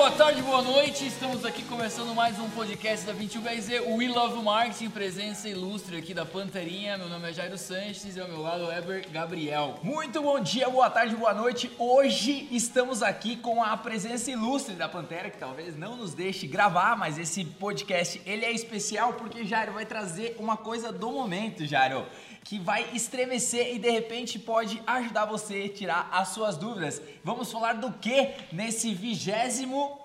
boa tarde, boa noite. Estamos aqui começando mais um podcast da 21BZ, o We Love Marketing, presença ilustre aqui da Panterinha. Meu nome é Jairo Sanches e ao meu lado é Eber Gabriel. Muito bom dia, boa tarde, boa noite. Hoje estamos aqui com a presença ilustre da Pantera, que talvez não nos deixe gravar, mas esse podcast ele é especial porque Jairo vai trazer uma coisa do momento, Jairo que vai estremecer e de repente pode ajudar você a tirar as suas dúvidas. Vamos falar do que nesse vigésimo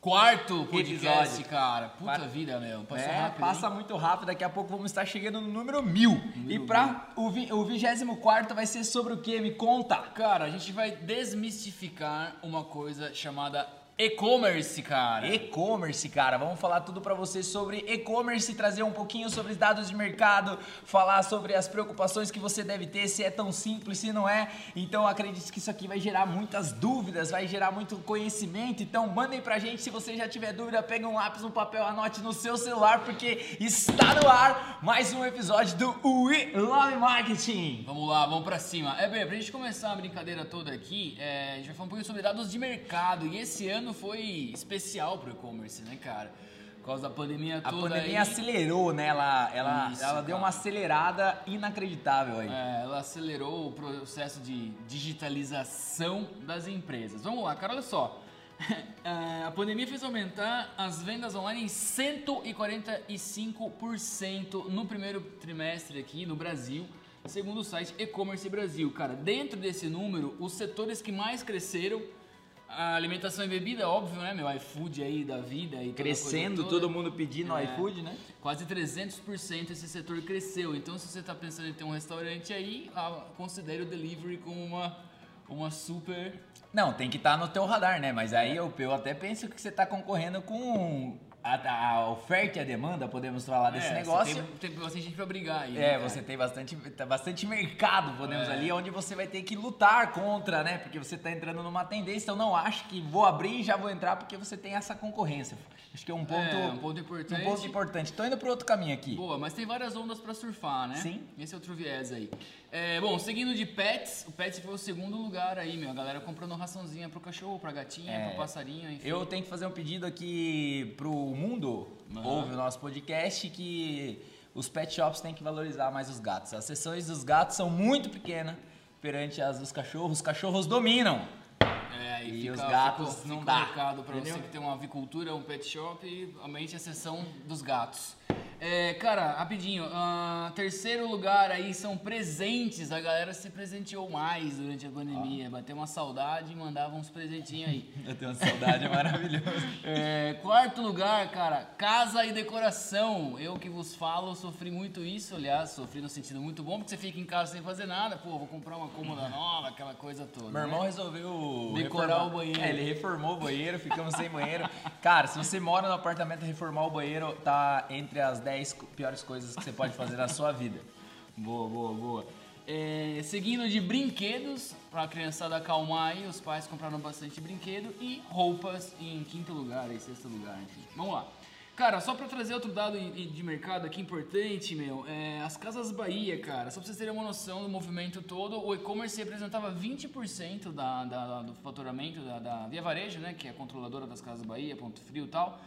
quarto podcast, episódio. cara. Puta vida, meu. Passou é, rápido. Passa hein? muito rápido. Daqui a pouco vamos estar chegando no número mil. e para o, vi, o vigésimo quarto vai ser sobre o que? Me conta. Cara, a gente vai desmistificar uma coisa chamada E-commerce, cara. E-commerce, cara. Vamos falar tudo para você sobre e-commerce, trazer um pouquinho sobre os dados de mercado, falar sobre as preocupações que você deve ter, se é tão simples, se não é. Então, acredito que isso aqui vai gerar muitas dúvidas, vai gerar muito conhecimento. Então, mandem pra gente se você já tiver dúvida, pega um lápis, um papel, anote no seu celular porque está no ar mais um episódio do We Love Marketing. Vamos lá, vamos para cima. É bem, pra gente começar a brincadeira toda aqui, é, a gente vai falar um pouquinho sobre dados de mercado e esse ano ano foi especial pro e-commerce, né, cara? Por causa da pandemia toda. A pandemia aí... acelerou, né? Ela, ela, Isso, ela deu uma acelerada inacreditável aí. É, ela acelerou o processo de digitalização das empresas. Vamos lá, cara, olha só. É, a pandemia fez aumentar as vendas online em 145% no primeiro trimestre aqui no Brasil, segundo o site E-Commerce Brasil. Cara, dentro desse número, os setores que mais cresceram a alimentação e bebida, óbvio, né? Meu iFood aí da vida. E Crescendo, todo mundo pedindo é, iFood, né? Quase 300% esse setor cresceu. Então, se você está pensando em ter um restaurante aí, considere o delivery como uma, uma super... Não, tem que estar tá no teu radar, né? Mas aí eu, eu até penso que você está concorrendo com a, a, oferta e a demanda, podemos falar desse é, negócio. Tem, tem, bastante gente para brigar aí. É, né, você tem bastante, tá bastante mercado, podemos é. ali, onde você vai ter que lutar contra, né? Porque você está entrando numa tendência. Então não acho que vou abrir e já vou entrar porque você tem essa concorrência. Acho que é um ponto, é, um ponto importante. Um ponto importante. Tô indo para outro caminho aqui. Boa, mas tem várias ondas para surfar, né? Sim. Esse é outro viés aí. É, bom, seguindo de pets, o Pets foi o segundo lugar aí, meu. A galera comprando raçãozinha pro cachorro, pra gatinha, é, pro passarinho, enfim. Eu tenho que fazer um pedido aqui pro mundo, uhum. ouve o nosso podcast, que os pet shops têm que valorizar mais os gatos. As sessões dos gatos são muito pequenas perante as dos cachorros. Os cachorros dominam. É, e, e fica, os gatos fica, não fica dá. para você que tem uma avicultura, um pet shop, aumente a sessão dos gatos. É, cara, rapidinho, uh, terceiro lugar aí são presentes. A galera se presenteou mais durante a pandemia. Ah. Bateu uma saudade e mandava uns presentinhos aí. Bateu uma saudade, é maravilhoso. É, quarto lugar, cara, casa e decoração. Eu que vos falo, sofri muito isso. Aliás, sofri no sentido muito bom, porque você fica em casa sem fazer nada. Pô, vou comprar uma cômoda nova, aquela coisa toda. Meu irmão né? resolveu decorar reformar. o banheiro. É, ele reformou o banheiro, ficamos sem banheiro. Cara, se você mora no apartamento reformar o banheiro, tá entre as 10 10 piores coisas que você pode fazer na sua vida. Boa, boa, boa. É, seguindo de brinquedos, para a criançada acalmar aí, os pais compraram bastante brinquedo e roupas em quinto lugar, em sexto lugar, enfim. Vamos lá. Cara, só para trazer outro dado de mercado aqui importante, meu, é, as Casas Bahia, cara, só para vocês terem uma noção do movimento todo, o e-commerce representava 20% da, da, do faturamento da, da Via Varejo, né, que é a controladora das Casas Bahia, Ponto Frio e tal,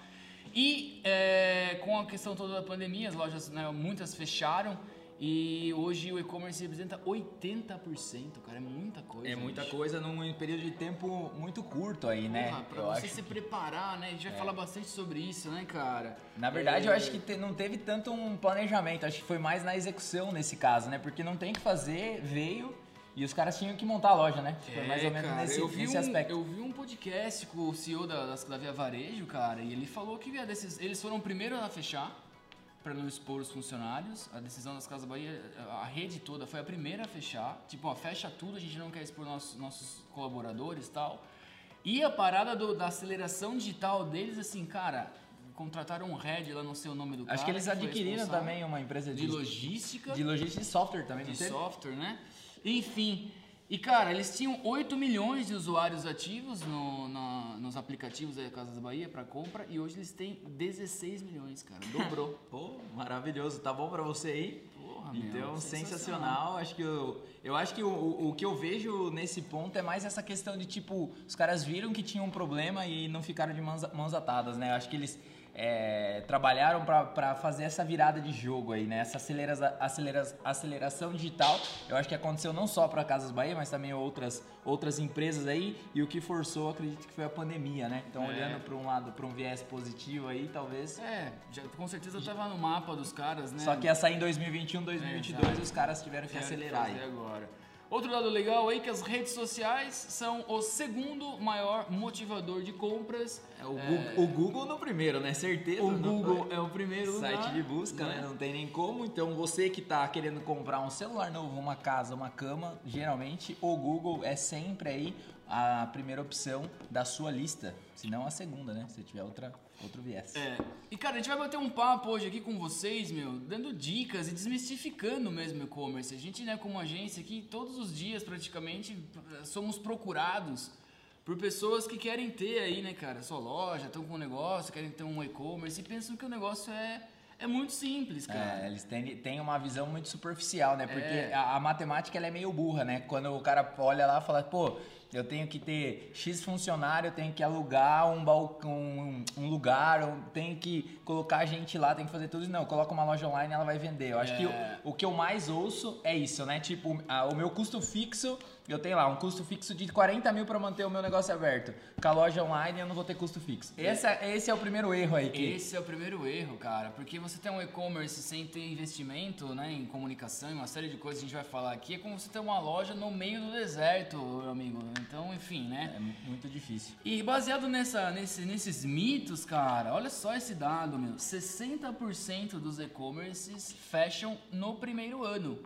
e é, com a questão toda da pandemia, as lojas, né, muitas fecharam. E hoje o e-commerce representa 80%, cara, é muita coisa. É muita gente. coisa num período de tempo muito curto aí, né? Porra, pra eu você se preparar, né? A gente vai é. falar bastante sobre isso, né, cara? Na verdade, é... eu acho que te, não teve tanto um planejamento, acho que foi mais na execução nesse caso, né? Porque não tem que fazer, veio e os caras tinham que montar a loja, né? Foi é, mais ou menos cara, nesse, eu vi nesse um, aspecto. Eu vi um podcast com o CEO da, da Via Varejo, cara, e ele falou que desses, eles foram primeiro a fechar para não expor os funcionários. A decisão das Casas Bahia, a rede toda foi a primeira a fechar. Tipo, ó, fecha tudo, a gente não quer expor nossos, nossos colaboradores e tal. E a parada do, da aceleração digital deles, assim, cara, contrataram um head, lá não sei o nome do cara. Acho que eles adquiriram também uma empresa de, de logística. De logística e software também, De software, né? Enfim. E cara, eles tinham 8 milhões de usuários ativos no, na, nos aplicativos da Casas Bahia para compra e hoje eles têm 16 milhões, cara. Dobrou. Pô, maravilhoso. Tá bom para você aí? Porra, meu, Então, sensacional. Acho que eu, eu acho que o, o, o que eu vejo nesse ponto é mais essa questão de tipo, os caras viram que tinha um problema e não ficaram de mãos, mãos atadas, né? Acho que eles é, trabalharam para fazer essa virada de jogo aí, né? Essa acelera, acelera, aceleração digital, eu acho que aconteceu não só para Casas Bahia, mas também outras, outras empresas aí, e o que forçou, acredito que foi a pandemia, né? Então, É. olhando para um lado, para um viés positivo aí, talvez. É, já, com certeza tava no mapa dos caras, né? Só que ia sair em 2021, 2022 Exato. e os caras tiveram que acelerar aí. agora. Outro lado legal aí que as redes sociais são o segundo maior motivador de compras. É, o, Google, o Google no primeiro, né? Certeza. O Google é o primeiro site lugar, de busca, né? né? Não tem nem como. Então, você que tá querendo comprar um celular novo, uma casa, uma cama, geralmente o Google é sempre aí a primeira opção da sua lista. Se não a segunda, né? Se tiver outra, outro viés. É. E cara, a gente vai bater um papo hoje aqui com vocês, meu, dando dicas e desmistificando mesmo o e-commerce. A gente, né, como agência aqui, todos os dias praticamente somos procurados por pessoas que querem ter aí, né, cara, sua loja, estão com um negócio, querem ter um e-commerce e pensam que o negócio é, é muito simples, cara. É, eles têm, têm uma visão muito superficial, né? Porque É. a, a matemática ela é meio burra, né? Quando o cara olha lá e fala, pô, eu tenho que ter X funcionário, eu tenho que alugar um balcão, um, um lugar, eu tenho que colocar gente lá, tem que fazer tudo isso. Não, coloca uma loja online ela vai vender. Eu acho É. que o, o que eu mais ouço é isso, né? Tipo, a- o meu custo fixo, eu tenho lá um custo fixo de 40 mil para manter o meu negócio aberto. Com a loja online eu não vou ter custo fixo. Esse, é- esse é o primeiro erro aí. Que, Esse é o primeiro erro, cara, porque você tem um e-commerce sem ter investimento né, em comunicação e uma série de coisas que a gente vai falar aqui, é como você ter uma loja no meio do deserto, meu amigo. Então, enfim, né? é mu- muito difícil. E baseado nessa, nesse- nesses mitos, cara, olha só esse dado, meu. 60% dos e-commerces fecham no primeiro ano.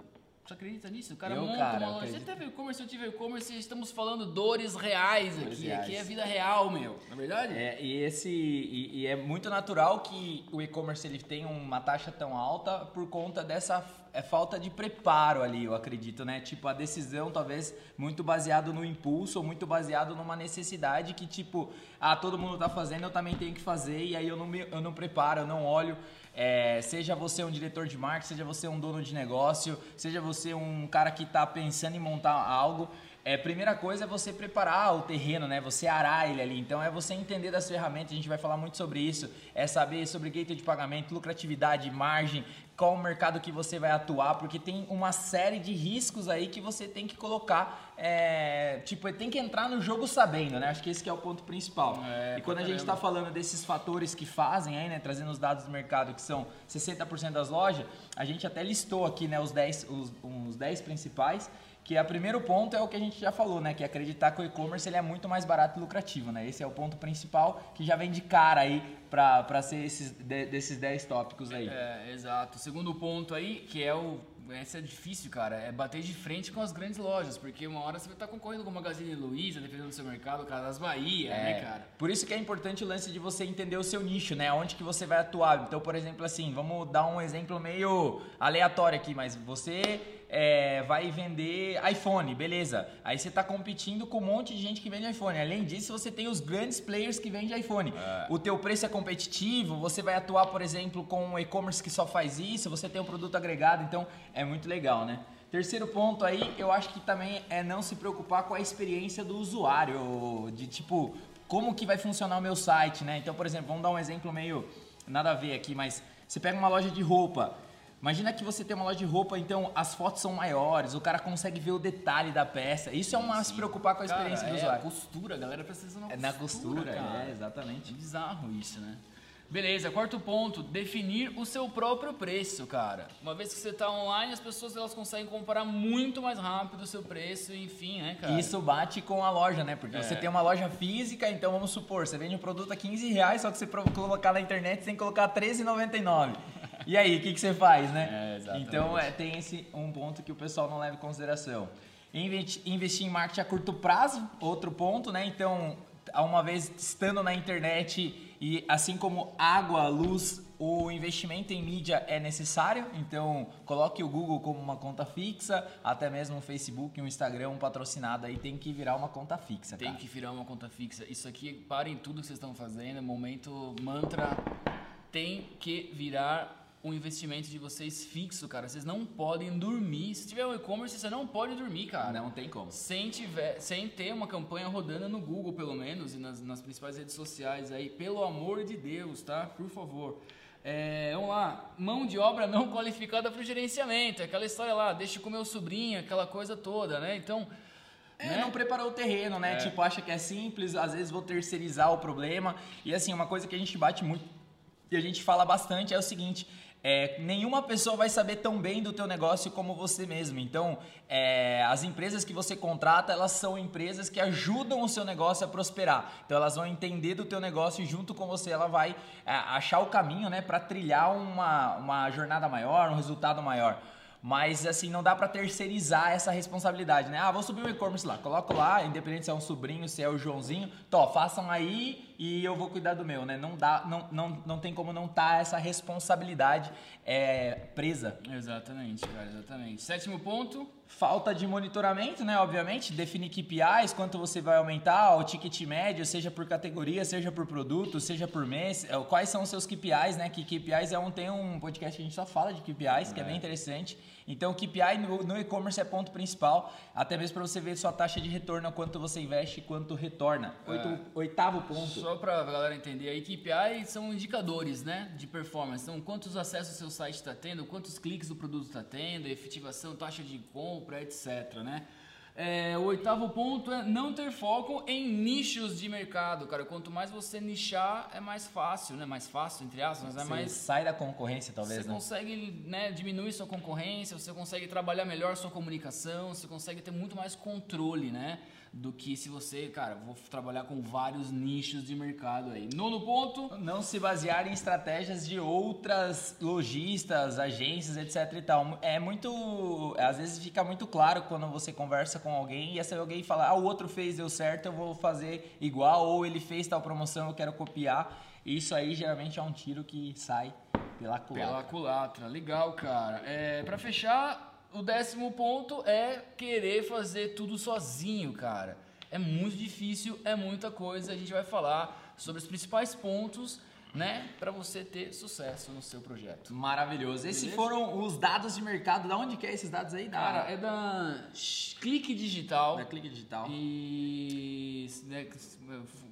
Você acredita nisso? O cara Eu, monta cara, uma loja. Você teve e-commerce, eu tive e-commerce, estamos falando dores reais Dores aqui. reais. Aqui é vida real, meu. Na verdade? É, e esse e, e é muito natural que o e-commerce ele tenha uma taxa tão alta por conta dessa é, falta de preparo ali, eu acredito, né? Tipo, a decisão talvez muito baseado no impulso ou muito baseado numa necessidade que tipo, ah, todo mundo tá fazendo, eu também tenho que fazer e aí eu não me, eu não preparo, eu não olho é, seja você um diretor de marketing, seja você um dono de negócio, seja você um cara que está pensando em montar algo, é, primeira coisa é você preparar o terreno, né? Você arar ele ali. Então é você entender das ferramentas, a gente vai falar muito sobre isso. É saber sobre gateway de pagamento, lucratividade, margem, qual o mercado que você vai atuar, porque tem uma série de riscos aí que você tem que colocar. é, tipo, tem que entrar no jogo sabendo, né? Acho que esse que é o ponto principal. É, e quando a gente está falando desses fatores que fazem aí, né? Trazendo os dados do mercado, que são 60% das lojas, a gente até listou aqui, né? Os 10, os, os 10 principais. Que o primeiro ponto é o que a gente já falou, né? Que é acreditar que o e-commerce ele é muito mais barato e lucrativo, né? Esse é o ponto principal que já vem de cara aí para ser esses, de- desses 10 tópicos aí. É, exato. O segundo ponto aí, que é o. Esse é difícil, cara, é bater de frente com as grandes lojas, porque uma hora você vai estar concorrendo com o Magazine Luiza, dependendo do seu mercado, Casas Bahia, né, É, cara? Por isso que é importante o lance de você entender o seu nicho, né? Onde que você vai atuar. Então, por exemplo, assim, vamos dar um exemplo meio aleatório aqui, mas você é, vai vender iPhone, beleza. Aí você está competindo com um monte de gente que vende iPhone. Além disso, você tem os grandes players que vendem iPhone. O teu preço é competitivo, você vai atuar, por exemplo, com um e-commerce que só faz isso, você tem um produto agregado, então é muito legal, né? Terceiro ponto aí, eu acho que também é não se preocupar com a experiência do usuário, de tipo, como que vai funcionar o meu site, né? Então, por exemplo, vamos dar um exemplo meio nada a ver aqui, mas você pega uma loja de roupa. Imagina que você tem uma loja de roupa, então as fotos são maiores, o cara consegue ver o detalhe da peça. Isso é uma se preocupar com a experiência Cara, do é usuário. costura, a galera precisa na É na costura, cara. é, exatamente. É bizarro isso, né? Beleza, quarto ponto, definir o seu próprio preço, cara. Uma vez que você tá online, as pessoas elas conseguem comparar muito mais rápido o seu preço, enfim, né, cara? Isso bate com a loja, né? Porque É. você tem uma loja física, então vamos supor, você vende um produto a 15 reais, só que você colocar na internet você tem que colocar R$13,99. E aí, o que, que você faz, né? É, então é, tem esse um ponto que o pessoal não leva em consideração. Investi- Investir em marketing a curto prazo, outro ponto, né? Então, uma vez estando na internet e assim como água, luz, o investimento em mídia é necessário. Então, coloque o Google como uma conta fixa, até mesmo o Facebook, um Instagram, um patrocinado aí tem que virar uma conta fixa, Tem cara. que virar uma conta fixa. Isso aqui, parem tudo que vocês estão fazendo, momento mantra, tem que virar o investimento de vocês fixo, cara. Vocês não podem dormir. Se tiver um e-commerce, você não pode dormir, cara. Não tem como. Sem, tiver, sem ter uma campanha rodando no Google, pelo menos, e nas, nas principais redes sociais aí. Pelo amor de Deus, tá? Por favor. É, vamos lá, mão de obra não qualificada para o gerenciamento, aquela história lá, deixa com meu sobrinho, aquela coisa toda, né? Então, É, né? não preparou o terreno, né? É. Tipo, acha que é simples, às vezes vou terceirizar o problema. E assim, uma coisa que a gente bate muito e a gente fala bastante é o seguinte. É, nenhuma pessoa vai saber tão bem do teu negócio como você mesmo. Então, é, as empresas que você contrata, elas são empresas que ajudam o seu negócio a prosperar. Então, elas vão entender do teu negócio e junto com você ela vai é, achar o caminho, né, para trilhar uma, uma jornada maior, um resultado maior. Mas assim, não dá pra terceirizar essa responsabilidade, né? Ah, vou subir um e-commerce lá, coloco lá, independente se é um sobrinho, se é o Joãozinho, tó, façam aí e eu vou cuidar do meu, né? Não dá, não, não, não tem como não estar essa responsabilidade é, presa. Exatamente, cara, exatamente. Sétimo ponto, Falta de monitoramento, né? Obviamente, definir KPIs, quanto você vai aumentar, o ticket médio, seja por categoria, seja por produto, seja por mês. é, Quais são os seus KPIs, né? Que KPIs é um, tem um podcast que a gente só fala de KPIs, que é bem interessante. Então, KPI no, no e-commerce é ponto principal, até mesmo para você ver sua taxa de retorno, quanto você investe e quanto retorna. Oito- É. Oitavo ponto. Só pra galera entender, aí KPI são indicadores, né, de performance. Então, quantos acessos o seu site está tendo, quantos cliques o produto está tendo, efetivação, taxa de compra, etc, né? É, o oitavo ponto é não ter foco em nichos de mercado, cara. Quanto mais você nichar, é mais fácil, né? Mais fácil, entre aspas, mas é mais... sai da concorrência, talvez, Você né? consegue né, diminuir sua concorrência, você consegue trabalhar melhor sua comunicação, você consegue ter muito mais controle, né? Do que se você, cara, vou trabalhar com vários nichos de mercado aí. Nono ponto, Não se basear em estratégias de outras lojistas, agências, etc e tal. É muito. Às vezes fica muito claro quando você conversa com alguém e essa alguém fala, ah, o outro fez, deu certo, eu vou fazer igual, ou ele fez tal promoção, eu quero copiar. Isso aí geralmente é um tiro que sai pela culatra. pela culatra. Legal, cara. É, para fechar, o décimo ponto é querer fazer tudo sozinho, cara. É muito difícil, é muita coisa. A gente vai falar sobre os principais pontos, né, para você ter sucesso no seu projeto. Maravilhoso. Esses Beleza? foram os dados de mercado. Da onde que é esses dados aí? Da, Cara, é da Clique Digital. da Clique Digital. E né,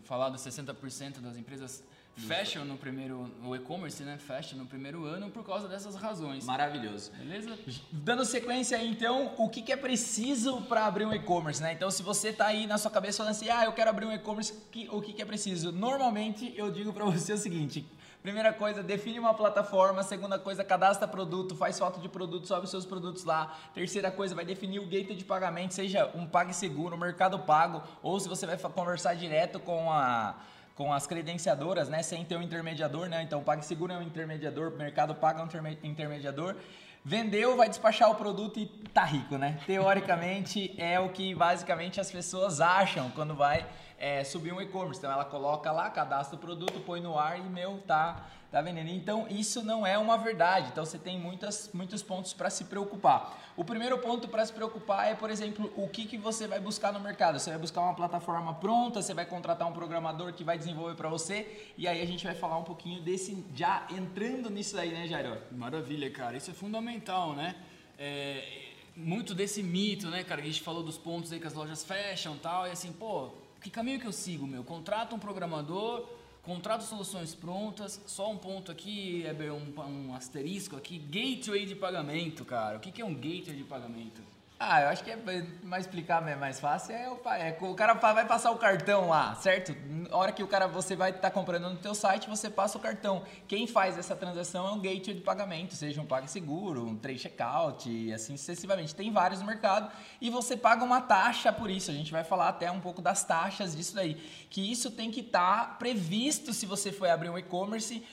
falar dos 60% das empresas fecham no primeiro, o e-commerce, né, fecha no primeiro ano por causa dessas razões. Maravilhoso. Beleza? Dando sequência aí, então, o que, que é preciso para abrir um e-commerce, né? Então, se você tá aí na sua cabeça falando assim, ah, eu quero abrir um e-commerce, o que, que é preciso? Normalmente, eu digo para você o seguinte. Primeira coisa, define uma plataforma. Segunda coisa, cadastra produto, faz foto de produto, sobe seus produtos lá. Terceira coisa, vai definir o gateway de pagamento, seja um PagSeguro, um Mercado Pago, ou se você vai conversar direto com a com as credenciadoras, né, sem ter um intermediador, né? Então, PagSeguro é um intermediador, o Mercado Pago é um interme- intermediador. Vendeu, vai despachar o produto e tá rico, né? Teoricamente é o que basicamente as pessoas acham quando vai é, subir um e-commerce. Então ela coloca lá, cadastra o produto, põe no ar e meu tá tá vendendo. Então isso não é uma verdade. Então você tem muitas, muitos pontos para se preocupar. O primeiro ponto para se preocupar é, por exemplo, o que, que você vai buscar no mercado. Você vai buscar uma plataforma pronta, você vai contratar um programador que vai desenvolver para você e aí a gente vai falar um pouquinho desse já entrando nisso aí, né, Jairo? Maravilha, cara. Isso é fundamental, né? É, muito desse mito, né, cara? A gente falou dos pontos aí que as lojas fecham tal. E assim, pô, que caminho que eu sigo, meu? Contrato um programador, contrato soluções prontas. Só um ponto aqui, Eber, um, um asterisco aqui. Gateway de pagamento, cara. O que, que é um gateway de pagamento? Ah, eu acho que é mais explicar é mais fácil. É o, é, o cara vai passar o cartão lá, certo? Na hora que o cara você vai estar comprando no teu site, você passa o cartão. Quem faz essa transação é um gateway de pagamento, seja um PagSeguro, um trade checkout e assim sucessivamente. Tem vários no mercado e você paga uma taxa por isso. A gente vai falar até um pouco das taxas disso daí, que isso tem que estar previsto se você for abrir um e-commerce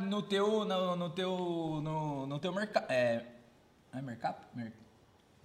no teu no, no teu no, no teu mercado. É, é mercado? Mer-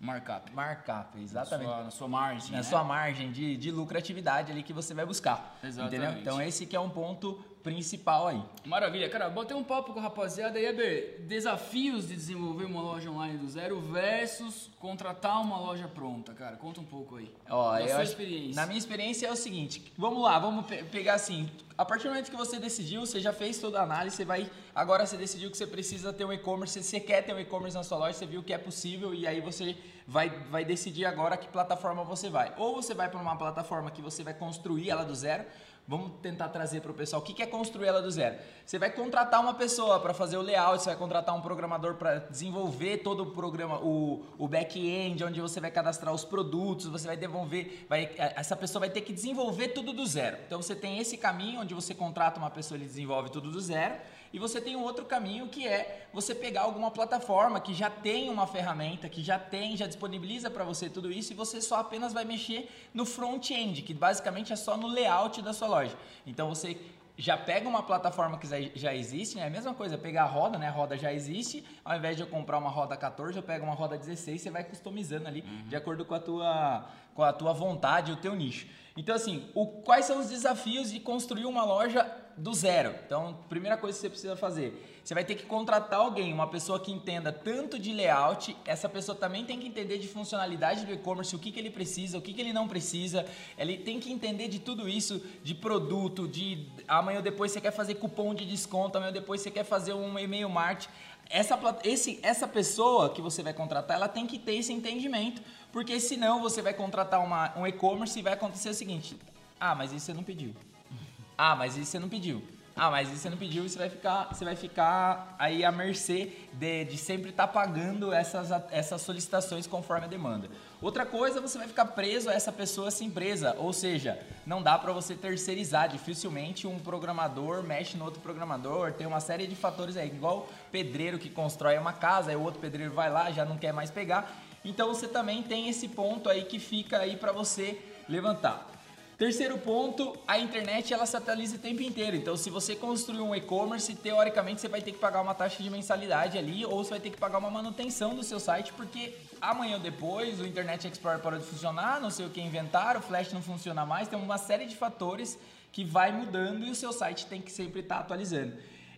Markup. Markup, exatamente. Na sua, na sua margem, Na né? sua margem de, de lucratividade ali que você vai buscar. Exatamente. Entendeu? Então esse que é um ponto principal aí. Maravilha, cara, botei um papo com a rapaziada aí, Eber, desafios de desenvolver uma loja online do zero versus contratar uma loja pronta, cara, conta um pouco aí. Ó, da sua experiência. Na minha experiência é o seguinte, vamos lá, vamos pe- pegar assim, a partir do momento que você decidiu, você já fez toda a análise, você vai, agora você decidiu que você precisa ter um e-commerce, você quer ter um e-commerce na sua loja, você viu que é possível e aí você vai, vai decidir agora que plataforma você vai. Ou você vai para uma plataforma que você vai construir ela do zero, Vamos tentar trazer para o pessoal o que é construir ela do zero. Você vai contratar uma pessoa para fazer o layout, você vai contratar um programador para desenvolver todo o programa, o, o back-end, onde você vai cadastrar os produtos, você vai devolver, vai, essa pessoa vai ter que desenvolver tudo do zero. Então você tem esse caminho onde você contrata uma pessoa e desenvolve tudo do zero. E você tem um outro caminho que é você pegar alguma plataforma que já tem uma ferramenta, que já tem, já disponibiliza para você tudo isso e você só apenas vai mexer no front-end, que basicamente é só no layout da sua loja. Então você já pega uma plataforma que já- existe, né? É a mesma coisa, pegar a roda, né? A roda já existe, ao invés de eu comprar uma roda 14, eu pego uma roda 16, você vai customizando ali de acordo com a tua com a tua vontade, o teu nicho. Então assim, o, quais são os desafios de construir uma loja do zero? Então, primeira coisa que você precisa fazer, você vai ter que contratar alguém, uma pessoa que entenda tanto de layout, essa pessoa também tem que entender de funcionalidade do e-commerce, o que, que ele precisa, o que, que ele não precisa, ele tem que entender de tudo isso, de produto, de amanhã ou depois você quer fazer cupom de desconto, amanhã ou depois você quer fazer um e-mail marketing. Essa, esse, essa pessoa que você vai contratar, ela tem que ter esse entendimento, porque senão você vai contratar uma, um e-commerce e vai acontecer o seguinte: ah, mas isso você não pediu. Ah, mas isso você não pediu. Ah, mas isso você não pediu, você vai ficar, você vai ficar aí à mercê de, de sempre estar pagando essas, essas solicitações conforme a demanda. Outra coisa, você vai ficar preso a essa pessoa, essa empresa. Ou seja, não dá para você terceirizar. Dificilmente um programador mexe no outro programador. Tem uma série de fatores aí, igual pedreiro que constrói uma casa, aí o outro pedreiro vai lá, já não quer mais pegar. Então você também tem esse ponto aí que fica aí para você levantar. Terceiro ponto, a internet ela se atualiza o tempo inteiro. Então, se você construir um e-commerce, teoricamente você vai ter que pagar uma taxa de mensalidade ali, ou você vai ter que pagar uma manutenção do seu site, porque amanhã ou depois o Internet Explorer parou de funcionar, não sei o que inventaram, o Flash não funciona mais, tem uma série de fatores que vai mudando e o seu site tem que sempre estar atualizando.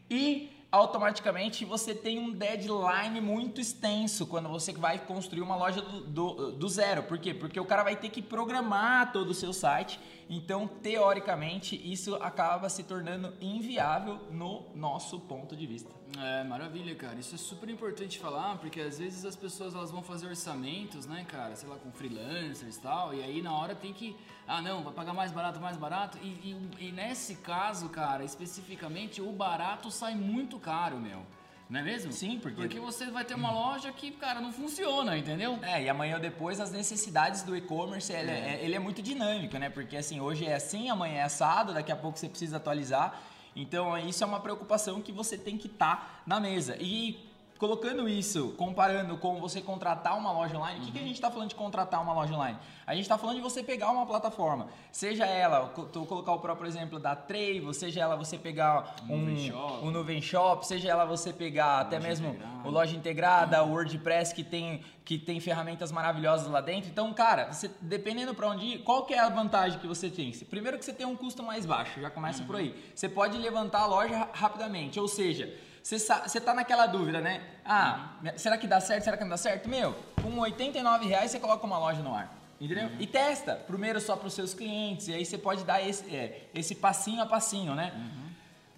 E automaticamente você tem um deadline muito extenso quando você vai construir uma loja do, do, do zero. Por quê? Porque o cara vai ter que programar todo o seu site. Então, teoricamente, isso acaba se tornando inviável no nosso ponto de vista. É, maravilha, cara. Isso é super importante falar, porque às vezes as pessoas elas vão fazer orçamentos, né, cara? Sei lá, com freelancers e tal, e aí na hora tem que. Ah, não, vai pagar mais barato, mais barato. E, e- e nesse caso, cara, especificamente, o barato sai muito caro, meu. Não é mesmo? Sim, porque- Porque você vai ter uma loja que, cara, não funciona, entendeu? É, e amanhã ou depois as necessidades do e-commerce, ele é. ele é muito dinâmico, né? Porque assim, hoje é assim, amanhã é assado, daqui a pouco você precisa atualizar. Então, isso é uma preocupação que você tem que estar na mesa. E colocando isso, comparando com você contratar uma loja online, o que, que a gente está falando de contratar uma loja online? A gente está falando de você pegar uma plataforma, seja ela, tô colocar o próprio exemplo da Trave, seja ela você pegar um, Nuvem Shop. um Nuvem Shop, seja ela você pegar até mesmo integrada. o loja integrada, o WordPress que tem, que tem ferramentas maravilhosas lá dentro. Então, cara, você, dependendo para onde ir, qual que é a vantagem que você tem? Primeiro que você tem um custo mais baixo, já começa por aí. Você pode levantar a loja ra- rapidamente, ou seja, você, sa- você tá naquela dúvida, né? Ah, será que dá certo? Será que não dá certo? Meu, com 89 reais você coloca uma loja no ar. Entendeu? E testa, primeiro só para os seus clientes, e aí você pode dar esse, é, esse passinho a passinho, né?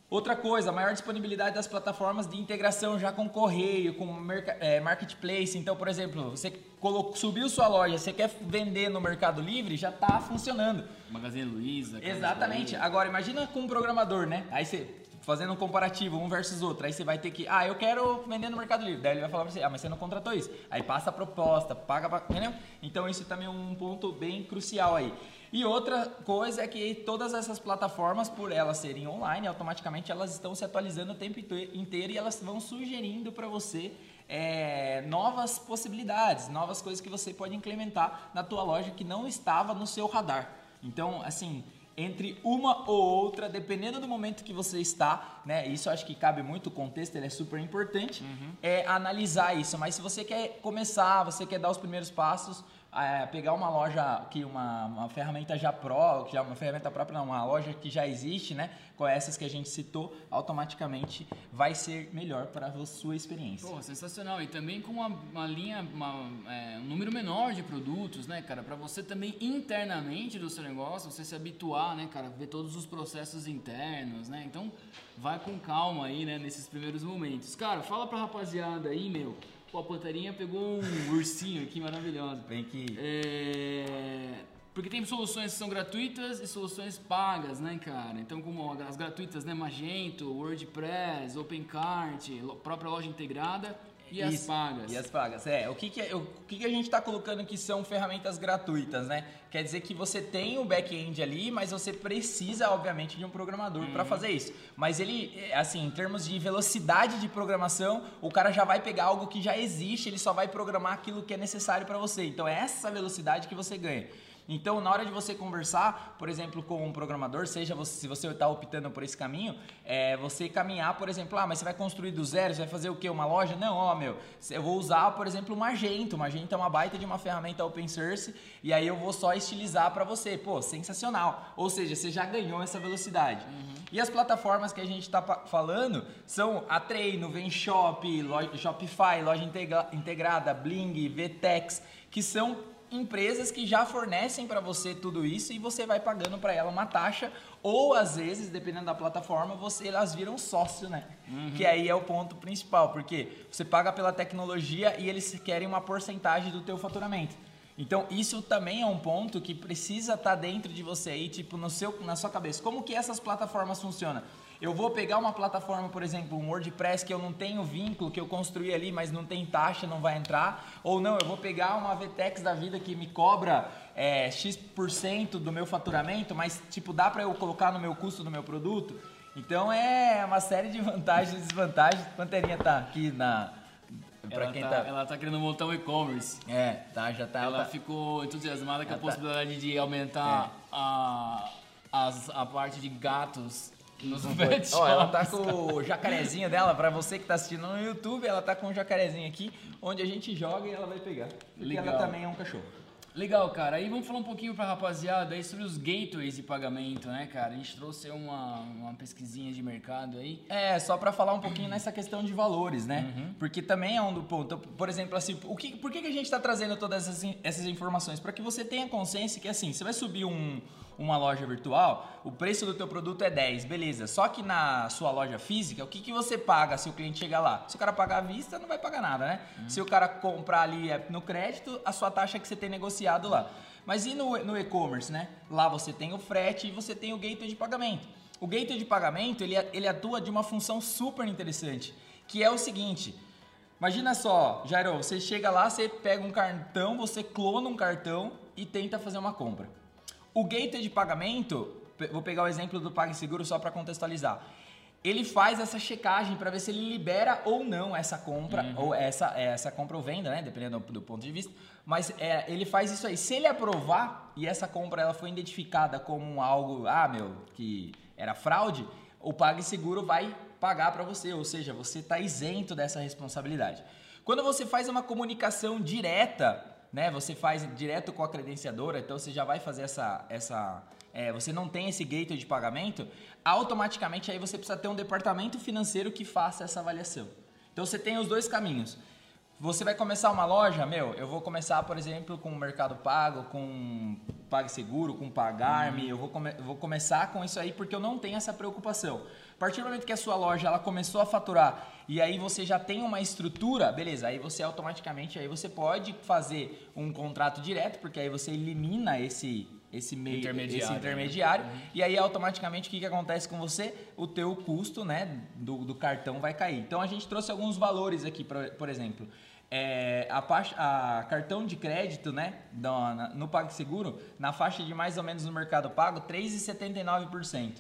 Outra coisa, maior disponibilidade das plataformas de integração já com correio, com é, marketplace. Então, por exemplo, você colocou, subiu sua loja, você quer vender no Mercado Livre, já está funcionando. Magazine Luiza. Exatamente. Agora, imagina com um programador, né? Aí você fazendo um comparativo, um versus outro. Aí você vai ter que, ah, eu quero vender no Mercado Livre. Daí ele vai falar pra você, ah, mas você não contratou isso. Aí passa a proposta, paga, pra, entendeu? Então isso também é um ponto bem crucial aí. E outra coisa é que todas essas plataformas, por elas serem online, automaticamente elas estão se atualizando o tempo inte- inteiro e elas vão sugerindo para você é, novas possibilidades, novas coisas que você pode implementar na tua loja que não estava no seu radar. Então, assim, entre uma ou outra, dependendo do momento que você está, né? Isso acho que cabe muito, o contexto ele é super importante, é analisar isso. Mas se você quer começar, você quer dar os primeiros passos, é, pegar uma loja que uma, uma ferramenta já pró, que já uma ferramenta própria, não, uma loja que já existe, né? Com essas que a gente citou, automaticamente vai ser melhor para a sua experiência. Pô, sensacional. E também com uma, uma linha, uma, é, um número menor de produtos, né, cara? Para você também internamente do seu negócio, você se habituar, né, cara? Ver todos os processos internos, né? Então, vai com calma aí, né, nesses primeiros momentos. Cara, fala pra rapaziada aí, meu. Pô, a Pantarinha pegou um ursinho aqui maravilhoso. Bem que. É... Porque tem soluções que são gratuitas e soluções pagas, né, cara? Então, como as gratuitas, né, Magento, WordPress, OpenCart, própria loja integrada e as Isso, pagas. E as pagas. É, o que, que, é- o que, que a gente está colocando que são ferramentas gratuitas, né? Quer dizer que você tem o back-end ali, mas você precisa, obviamente, de um programador para fazer isso. Mas ele, é, assim, em termos de velocidade de programação, o cara já vai pegar algo que já existe, ele só vai programar aquilo que é necessário para você. Então é essa velocidade que você ganha. Então, na hora de você conversar, por exemplo, com um programador, seja você, se você está optando por esse caminho, é você caminhar, por exemplo, ah, mas você vai construir do zero, você vai fazer o quê? Uma loja? Não, ó, meu, eu vou usar, por exemplo, o Magento. O Magento é uma baita de uma ferramenta open source e aí eu vou só estilizar para você. Pô, sensacional. Ou seja, você já ganhou essa velocidade. E as plataformas que a gente está falando são a Treino, Venshop, Shopify, Loja Integra- Integrada, Bling, Vtex, que são empresas que já fornecem para você tudo isso e você vai pagando para ela uma taxa ou às vezes, dependendo da plataforma, você elas viram sócio, né? Que aí é o ponto principal, porque você paga pela tecnologia e eles querem uma porcentagem do teu faturamento. Então, isso também é um ponto que precisa estar dentro de você aí, tipo, no seu, na sua cabeça. Como que essas plataformas funcionam? Eu vou pegar uma plataforma, por exemplo, um WordPress que eu não tenho vínculo, que eu construí ali, mas não tem taxa, não vai entrar. Ou não, eu vou pegar uma VTEX da vida que me cobra é, X% do meu faturamento, mas tipo, dá para eu colocar no meu custo do meu produto? Então é uma série de vantagens e desvantagens. Panterinha tá aqui na. Ela quem tá, tá. ela tá querendo montar um e-commerce. É, tá, já tá. Ela tá- ficou entusiasmada com a tá- possibilidade de aumentar a, as- a parte de gatos nos pet. Ó, ela tá com o jacarezinho dela, pra você que tá assistindo no YouTube, ela tá com o jacarezinho aqui, onde a gente joga e ela vai pegar. Legal. ela também é um cachorro. Legal, cara. Aí vamos falar um pouquinho pra rapaziada aí sobre os gateways de pagamento, né, cara? A gente trouxe uma, uma pesquisinha de mercado aí. É, só pra falar um pouquinho nessa questão de valores, né? Uhum. Porque também é um do ponto. Por exemplo, assim, o que, por que, que a gente tá trazendo todas essas, essas informações? Para que você tenha consciência que, assim, você vai subir um- uma loja virtual, o preço do teu produto é 10, beleza. Só que na sua loja física, o que, que você paga se o cliente chegar lá? Se o cara pagar à vista, não vai pagar nada, né? Se o cara comprar ali é, no crédito, a sua taxa é que você tem negociado lá. Mas e no, no e-commerce, né? Lá você tem o frete e você tem o gateway de pagamento. O gateway de pagamento, ele, ele atua de uma função super interessante, que é o seguinte... Imagina só, Jairo, você chega lá, você pega um cartão, você clona um cartão e tenta fazer uma compra. O gateway de pagamento, vou pegar o exemplo do PagSeguro só para contextualizar. Ele faz essa checagem para ver se ele libera ou não essa compra, ou essa, essa compra ou venda, né? Dependendo do, do ponto de vista. Mas é, ele faz isso aí. Se ele aprovar e essa compra ela foi identificada como algo, ah, meu, que era fraude, o PagSeguro vai pagar para você, ou seja, você está isento dessa responsabilidade. Quando você faz uma comunicação direta, né, você faz direto com a credenciadora, então você já vai fazer essa, essa é, você não tem esse gateway de pagamento, automaticamente aí você precisa ter um departamento financeiro que faça essa avaliação. Então você tem os dois caminhos. Você vai começar uma loja, meu, eu vou começar, por exemplo, com o Mercado Pago, com PagSeguro, com Pagarme, eu vou, come- eu vou começar com isso aí porque eu não tenho essa preocupação. A partir do momento que a sua loja ela começou a faturar e aí você já tem uma estrutura, beleza, aí você automaticamente aí você pode fazer um contrato direto, porque aí você elimina esse esse meio Intermediário, esse né? intermediário e aí automaticamente o que, que acontece com você? O teu custo né, do, do cartão vai cair. Então a gente trouxe alguns valores aqui, pra, por exemplo. É, a, faixa- a cartão de crédito né, na- no PagSeguro, na faixa de mais ou menos no Mercado Pago, 3,79%.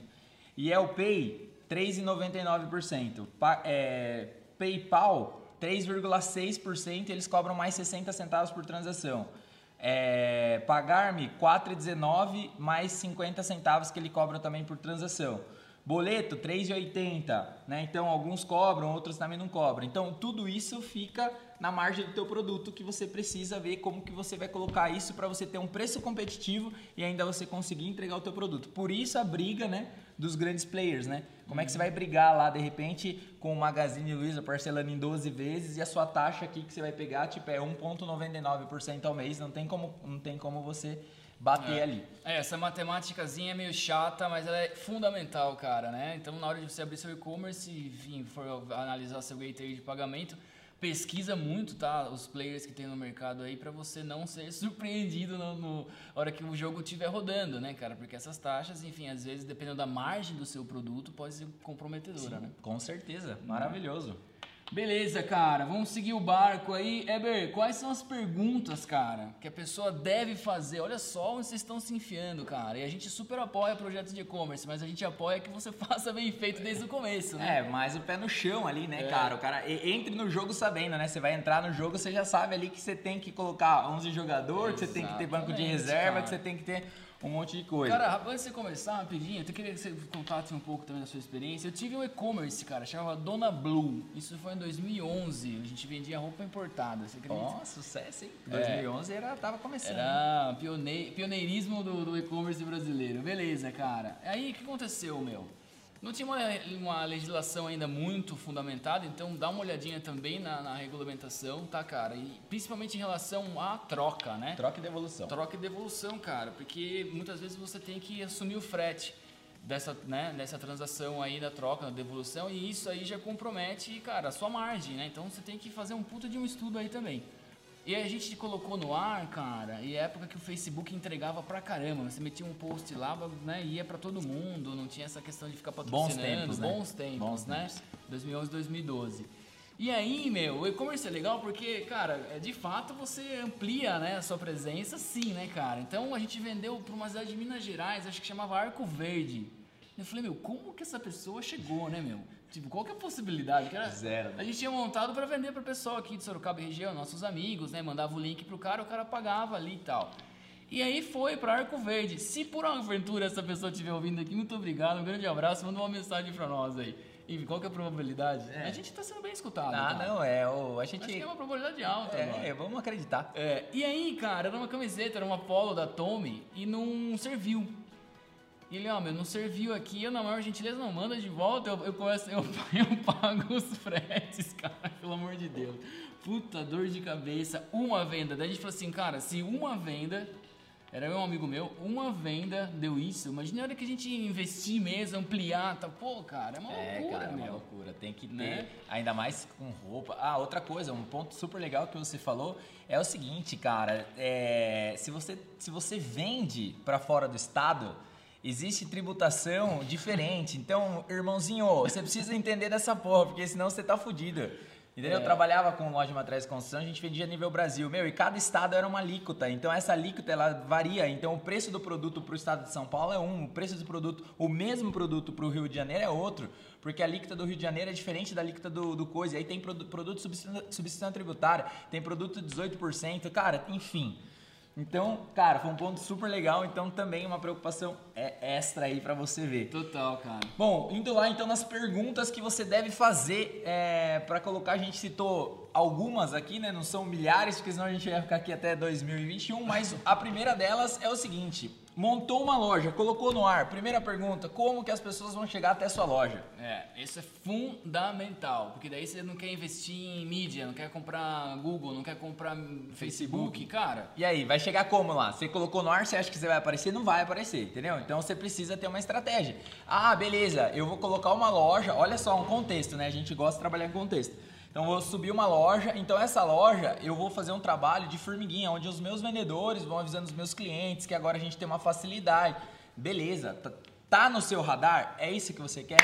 E é o Pay, 3,99%. Pa, é, PayPal, 3,6%, eles cobram mais 60 centavos por transação. É, Pagar-me 4,19 mais 50 centavos que ele cobra também por transação. Boleto, 3,80, né? Então, alguns cobram, outros também não cobram. Então, tudo isso fica na margem do teu produto que você precisa ver como que você vai colocar isso para você ter um preço competitivo e ainda você conseguir entregar o teu produto. Por isso a briga, né, dos grandes players, né? Como é que você vai brigar lá de repente com o Magazine Luiza parcelando em 12 vezes e a sua taxa aqui que você vai pegar tipo é 1.99% ao mês, não tem como não tem como você bater é. ali. É, essa matemáticazinha é meio chata, mas ela é fundamental, cara, né? Então, na hora de você abrir seu e-commerce e, enfim, for analisar seu gateway de pagamento, pesquisa muito, tá? Os players que tem no mercado aí para você não ser surpreendido no, no hora que o jogo estiver rodando, né, cara? Porque essas taxas, enfim, às vezes dependendo da margem do seu produto, pode ser comprometedora, Sim, né? Com certeza, maravilhoso. Beleza, cara, vamos seguir o barco aí. Eber, quais são as perguntas, cara, que a pessoa deve fazer? Olha só onde vocês estão se enfiando, cara. E a gente super apoia projetos de e-commerce, mas a gente apoia que você faça bem feito desde o começo, né? É, mais o pé no chão ali, né, É. cara? O cara entre no jogo sabendo, né? Você vai entrar no jogo, você já sabe ali que você tem que colocar 11 jogadores, que você tem que ter banco de reserva, cara. que você tem que ter um monte de coisa. Cara, antes de você começar, rapidinho, eu queria que você contasse um pouco também da sua experiência. Eu tive um e-commerce, cara, chamava Dona Blue. Isso foi em 2011. A gente vendia roupa importada, você acredita? Ó, sucesso, hein? 2011 era, tava começando. Era pione- pioneirismo do, do e-commerce brasileiro. Beleza, cara. Aí o que aconteceu, meu? Não tinha uma, uma legislação ainda muito fundamentada, então dá uma olhadinha também na, na regulamentação, tá, cara? E principalmente em relação à troca, né? Troca e devolução. Troca e devolução, cara, porque muitas vezes você tem que assumir o frete dessa, né, dessa transação aí da troca, da devolução, e isso aí já compromete, cara, a sua margem, né? Então você tem que fazer um puta de um estudo aí também. E aí a gente colocou no ar, cara, e é época que o Facebook entregava pra caramba. Você metia um post lá, né, ia pra todo mundo, não tinha essa questão de ficar patrocinando. tempos, né? Bons tempos, Bons né? tempos. 2011, 2012. E aí, meu, o e-commerce é legal porque, cara, é, de fato você amplia, né, a sua presença, sim, né, cara? Então a gente vendeu para uma cidade de Minas Gerais, acho que chamava Arco Verde. Eu falei, meu, como que essa pessoa chegou, né, meu? Tipo, qual que é a possibilidade? Que era- Zero. A gente tinha montado para vender para pessoal aqui de Sorocaba e região, nossos amigos, né? Mandava o link pro cara, o cara pagava ali e tal. E aí foi para Arco Verde. Se por uma aventura essa pessoa estiver ouvindo aqui, muito obrigado, um grande abraço, manda uma mensagem para nós aí. Enfim, qual que é a probabilidade? É. A gente tá sendo bem escutado. Ah, cara. não, é. O, a gente. Acho que é uma probabilidade alta. agora. É, vamos acreditar. É, e aí, cara, era uma camiseta, era uma polo da Tommy e não serviu. E ele, ó, meu, não serviu aqui, eu na maior gentileza não manda de volta, eu, eu, começo, eu, eu pago os fretes, cara, pelo amor de Deus. Puta dor de cabeça, uma venda. Daí a gente falou assim, cara, se uma venda, era um amigo meu, uma venda deu isso, imagina a hora que a gente investir mesmo, ampliar, tá, pô, cara, é uma É, loucura, cara, é uma loucura. Tem que ter, Né? ainda mais com roupa. Ah, outra coisa, um ponto super legal que você falou é o seguinte, cara. é, se, você, se você vende para fora do estado, existe tributação diferente. Então, irmãozinho, você precisa entender dessa porra, porque senão você tá fudido. Entendeu? É. Eu trabalhava com loja de materiais de construção, a gente vendia a nível Brasil. Meu, e cada estado era uma alíquota. Então, essa alíquota, ela varia. Então, o preço do produto para o estado de São Paulo é um. O preço do produto, o mesmo produto para o Rio de Janeiro é outro. Porque a alíquota do Rio de Janeiro é diferente da alíquota do, do coisa. Aí tem produ- produto substituição, substituição tributária, tem produto 18%. Cara, enfim. Então, cara, foi um ponto super legal. Então, também uma preocupação é extra aí para você ver. Total, cara. Bom, indo lá então nas perguntas que você deve fazer é, para colocar, a gente citou algumas aqui, né? Não são milhares, porque senão a gente ia ficar aqui até 2021, mas a primeira delas é o seguinte: montou uma loja, colocou no ar. Primeira pergunta: como que as pessoas vão chegar até a sua loja? É, isso é fundamental, porque daí você não quer investir em mídia, não quer comprar Google, não quer comprar Facebook, cara. E aí, vai chegar como lá? Você colocou no ar, você acha que você vai aparecer? Não vai aparecer, entendeu? Então você precisa ter uma estratégia. Ah, beleza, eu vou colocar uma loja, olha só, um contexto, né? A gente gosta de trabalhar em contexto. Então eu vou subir uma loja, então essa loja eu vou fazer um trabalho de formiguinha, onde os meus vendedores vão avisando os meus clientes que agora a gente tem uma facilidade. Beleza, tá, tá no seu radar? É isso que você quer?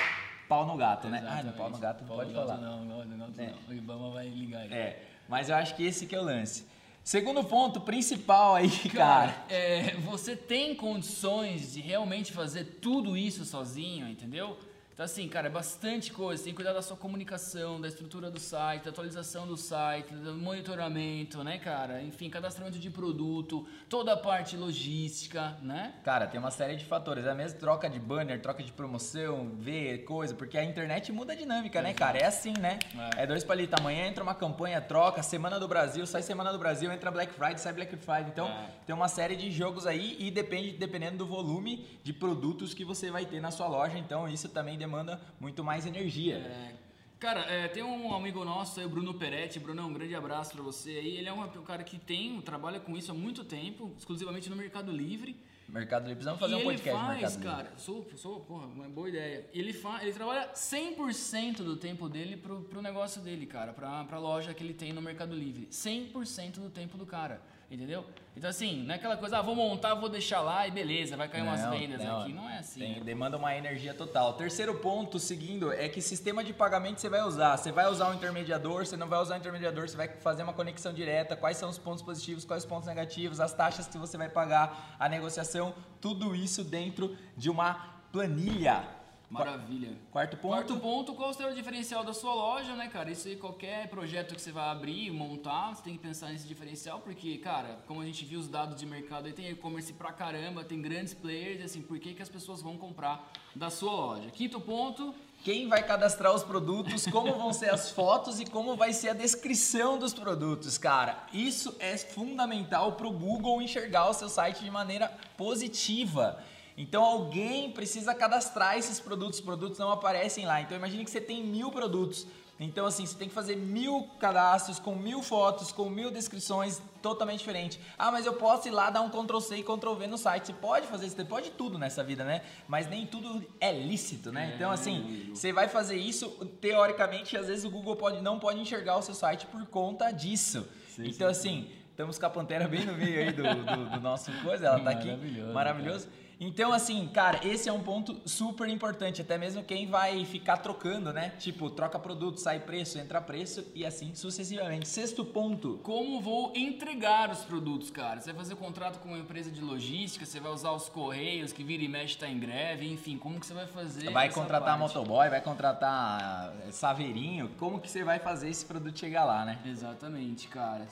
Pau no gato, né? Ah, no Exatamente. pau no gato não Pau pode gato falar. Não, não, não, não, É. não. O Ibama vai ligar aí. É, mas eu acho que esse que é o lance. Segundo ponto principal aí, cara. Cara, é, você tem condições de realmente fazer tudo isso sozinho, entendeu? Então, assim, cara, é bastante coisa. Tem que cuidar da sua comunicação, da estrutura do site, da atualização do site, do monitoramento, né, cara? Enfim, cadastramento de produto, toda a parte logística, né? Cara, tem uma série de fatores. É mesmo troca de banner, troca de promoção, ver coisa, porque a internet muda a dinâmica, né, cara? É assim, né? É, é dois palitos. Amanhã entra uma campanha, troca, Semana do Brasil, sai Semana do Brasil, entra Black Friday, sai Black Friday. Então, é. tem uma série de jogos aí e depende, dependendo do volume de produtos que você vai ter na sua loja. Então, isso também demanda muito mais energia. É, cara, é, tem um amigo nosso aí, o Bruno Peretti. Bruno, um grande abraço para você aí. Ele é um, um cara que tem, trabalha com isso há muito tempo, exclusivamente no Mercado Livre. Mercado Livre, precisamos fazer e um podcast faz, Mercado Livre. cara, sou, sou, porra, uma boa ideia. Ele, fa, ele trabalha 100% do tempo dele pro, pro negócio dele, cara, pra, pra loja que ele tem no Mercado Livre. 100% do tempo do cara. Entendeu? Então, assim, não é aquela coisa, ah, vou montar, vou deixar lá e beleza, vai cair não, umas vendas não, aqui. Não é assim. Tem, né? Demanda uma energia total. Terceiro ponto, seguindo, é que sistema de pagamento você vai usar. Você vai usar um intermediador, você não vai usar um intermediador, você vai fazer uma conexão direta, quais são os pontos positivos, quais os pontos negativos, as taxas que você vai pagar, a negociação, tudo isso dentro de uma planilha. Maravilha. Quarto ponto. Quarto ponto, qual será o diferencial da sua loja, né, cara? Isso aí, qualquer projeto que você vai abrir, montar, você tem que pensar nesse diferencial, porque, cara, como a gente viu os dados de mercado aí, tem e-commerce pra caramba, tem grandes players, assim, por que, que as pessoas vão comprar da sua loja? Quinto ponto. Quem vai cadastrar os produtos, como vão ser as fotos e como vai ser a descrição dos produtos, cara. Isso é fundamental para o Google enxergar o seu site de maneira positiva. Então alguém precisa cadastrar esses produtos, os produtos não aparecem lá. Então imagine que você tem mil produtos. Então assim, você tem que fazer mil cadastros com mil fotos, com mil descrições totalmente diferentes. Ah, mas eu posso ir lá dar um Ctrl C e Ctrl V no site. Você pode fazer isso, você pode tudo nessa vida, né? Mas nem tudo é lícito, né? Então assim, você vai fazer isso, teoricamente, às vezes o Google pode, não pode enxergar o seu site por conta disso. Sim, então sim, assim, estamos com a Pantera bem no meio aí do, do, do nosso coisa, ela tá aqui. Maravilhoso. Maravilhoso. Cara. Então, assim, cara, esse é um ponto super importante. Até mesmo quem vai ficar trocando, né? Tipo, troca produto, sai preço, entra preço e assim sucessivamente. Sexto ponto. Como vou entregar os produtos, cara? Você vai fazer contrato com uma empresa de logística, você vai usar os correios que vira e mexe tá em greve, enfim, como que você vai fazer? Vai contratar parte? motoboy, vai contratar eh, saveirinho. Como que você vai fazer esse produto chegar lá, né? Exatamente, cara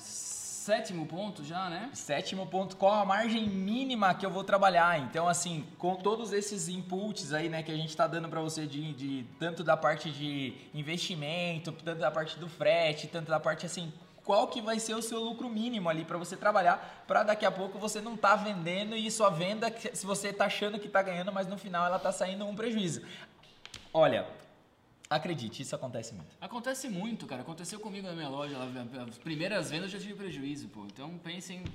sétimo ponto já, né? Sétimo ponto, qual a margem mínima que eu vou trabalhar? Então, assim, com todos esses inputs aí, né, que a gente está dando para você de, de, tanto da parte de investimento, tanto da parte do frete, tanto da parte assim, qual que vai ser o seu lucro mínimo ali para você trabalhar, para daqui a pouco você não tá vendendo e sua venda, se você tá achando que tá ganhando, mas no final ela tá saindo um prejuízo. Olha, Acredite, isso acontece muito. Acontece muito, cara. Aconteceu comigo na minha loja. As primeiras vendas eu já tive prejuízo, pô. Então pensem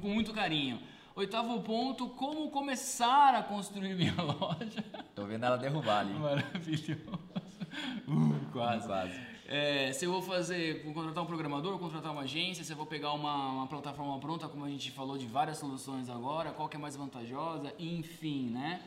com muito carinho. Oitavo ponto, como começar a construir minha loja. Tô vendo ela derrubar ali. Maravilhoso. Uh, quase. quase. É, se eu vou fazer, vou contratar um programador, vou contratar uma agência, se eu vou pegar uma, uma plataforma pronta, como a gente falou de várias soluções agora, qual que é mais vantajosa, enfim, né?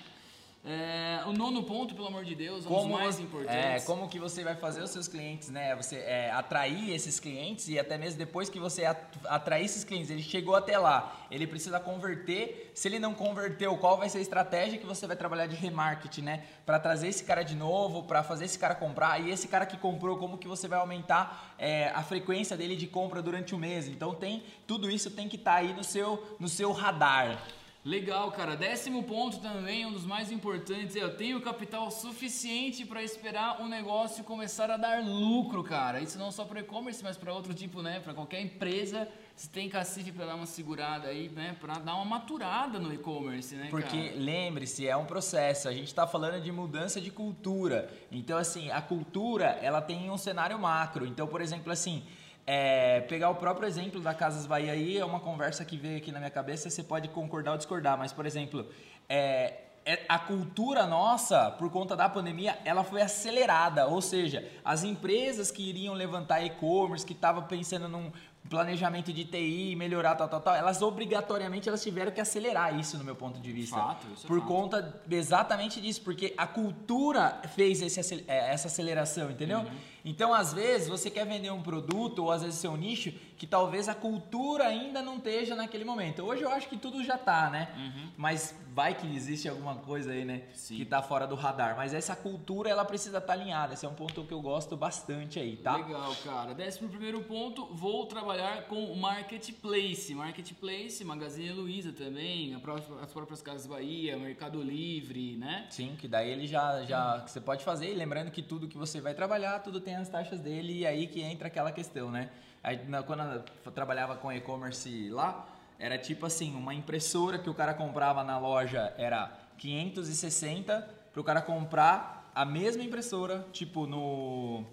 É, o nono ponto, pelo amor de Deus, é um como, dos mais importantes. É, como que você vai fazer os seus clientes, né? Você é, atrair esses clientes e até mesmo depois que você atrair esses clientes, ele chegou até lá, ele precisa converter. Se ele não converteu, qual vai ser a estratégia que você vai trabalhar de remarketing, né? Para trazer esse cara de novo, para fazer esse cara comprar. E esse cara que comprou, como que você vai aumentar é, a frequência dele de compra durante o mês? Então tem tudo isso tem que estar tá aí no seu, no seu radar. Legal, cara. Décimo ponto também, um dos mais importantes, é eu tenho capital suficiente para esperar o negócio começar a dar lucro, cara. Isso não só para e-commerce, mas para outro tipo, né? Para qualquer empresa, você tem cacife para dar uma segurada aí, né? Para dar uma maturada no e-commerce, né? Porque lembre-se, é um processo. A gente está falando de mudança de cultura. Então, assim, a cultura ela tem um cenário macro. Então, por exemplo, assim é, pegar o próprio exemplo da Casas Bahia aí, é uma conversa que veio aqui na minha cabeça, você pode concordar ou discordar, mas, por exemplo, é, é, a cultura nossa, por conta da pandemia, ela foi acelerada, ou seja, as empresas que iriam levantar e-commerce, que estavam pensando num planejamento de TI, melhorar tal, tal, tal, elas obrigatoriamente elas tiveram que acelerar isso no meu ponto de vista. Fato, isso é por fato. conta exatamente disso, porque a cultura fez esse, é, essa aceleração, entendeu? Uhum. Então, às vezes, você quer vender um produto ou às vezes seu nicho que talvez a cultura ainda não esteja naquele momento. Hoje eu acho que tudo já está, né? Uhum. Mas vai que existe alguma coisa aí, né? Sim. Que tá fora do radar. Mas essa cultura, ela precisa estar alinhada. Esse é um ponto que eu gosto bastante aí, tá? Legal, cara. Décimo primeiro ponto, vou trabalhar com o Marketplace. Marketplace, Magazine Luiza também, própria- as próprias Casas Bahia, Mercado Livre, né? Sim, que daí ele já, já que você pode fazer, e lembrando que tudo que você vai trabalhar, tudo tem as taxas dele, e aí que entra aquela questão, né? Aí, na- quando eu trabalhava com e-commerce lá, era tipo assim, uma impressora que o cara comprava na loja era 560 para o cara comprar a mesma impressora, tipo no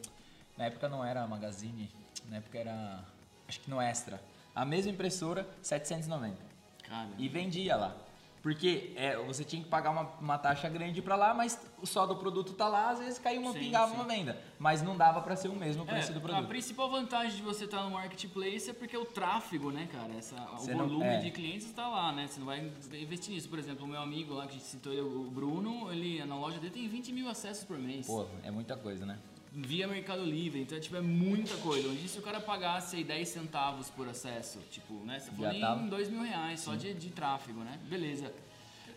na época não era Magazine, na época era acho que no Extra. A mesma impressora 790 Cara, e vendia lá. Porque é, você tinha que pagar uma, uma taxa grande pra lá, mas só do produto tá lá, às vezes caiu uma, Sim, pingava sim. uma venda. Mas não dava pra ser o mesmo preço do É, a produto. principal vantagem de você estar no marketplace é porque o tráfego, né, cara? Essa, Você o não- volume é. de clientes está lá, né? Você não vai investir nisso. Por exemplo, o meu amigo lá que a gente citou, o Bruno, ele na loja dele tem 20 mil acessos por mês. Pô, é muita coisa, né? Via Mercado Livre, então tipo, é muita coisa. Hoje, se o cara pagasse aí 10 centavos por acesso, tipo, né? Você falou em 2 mil reais só de, de tráfego, né? Beleza.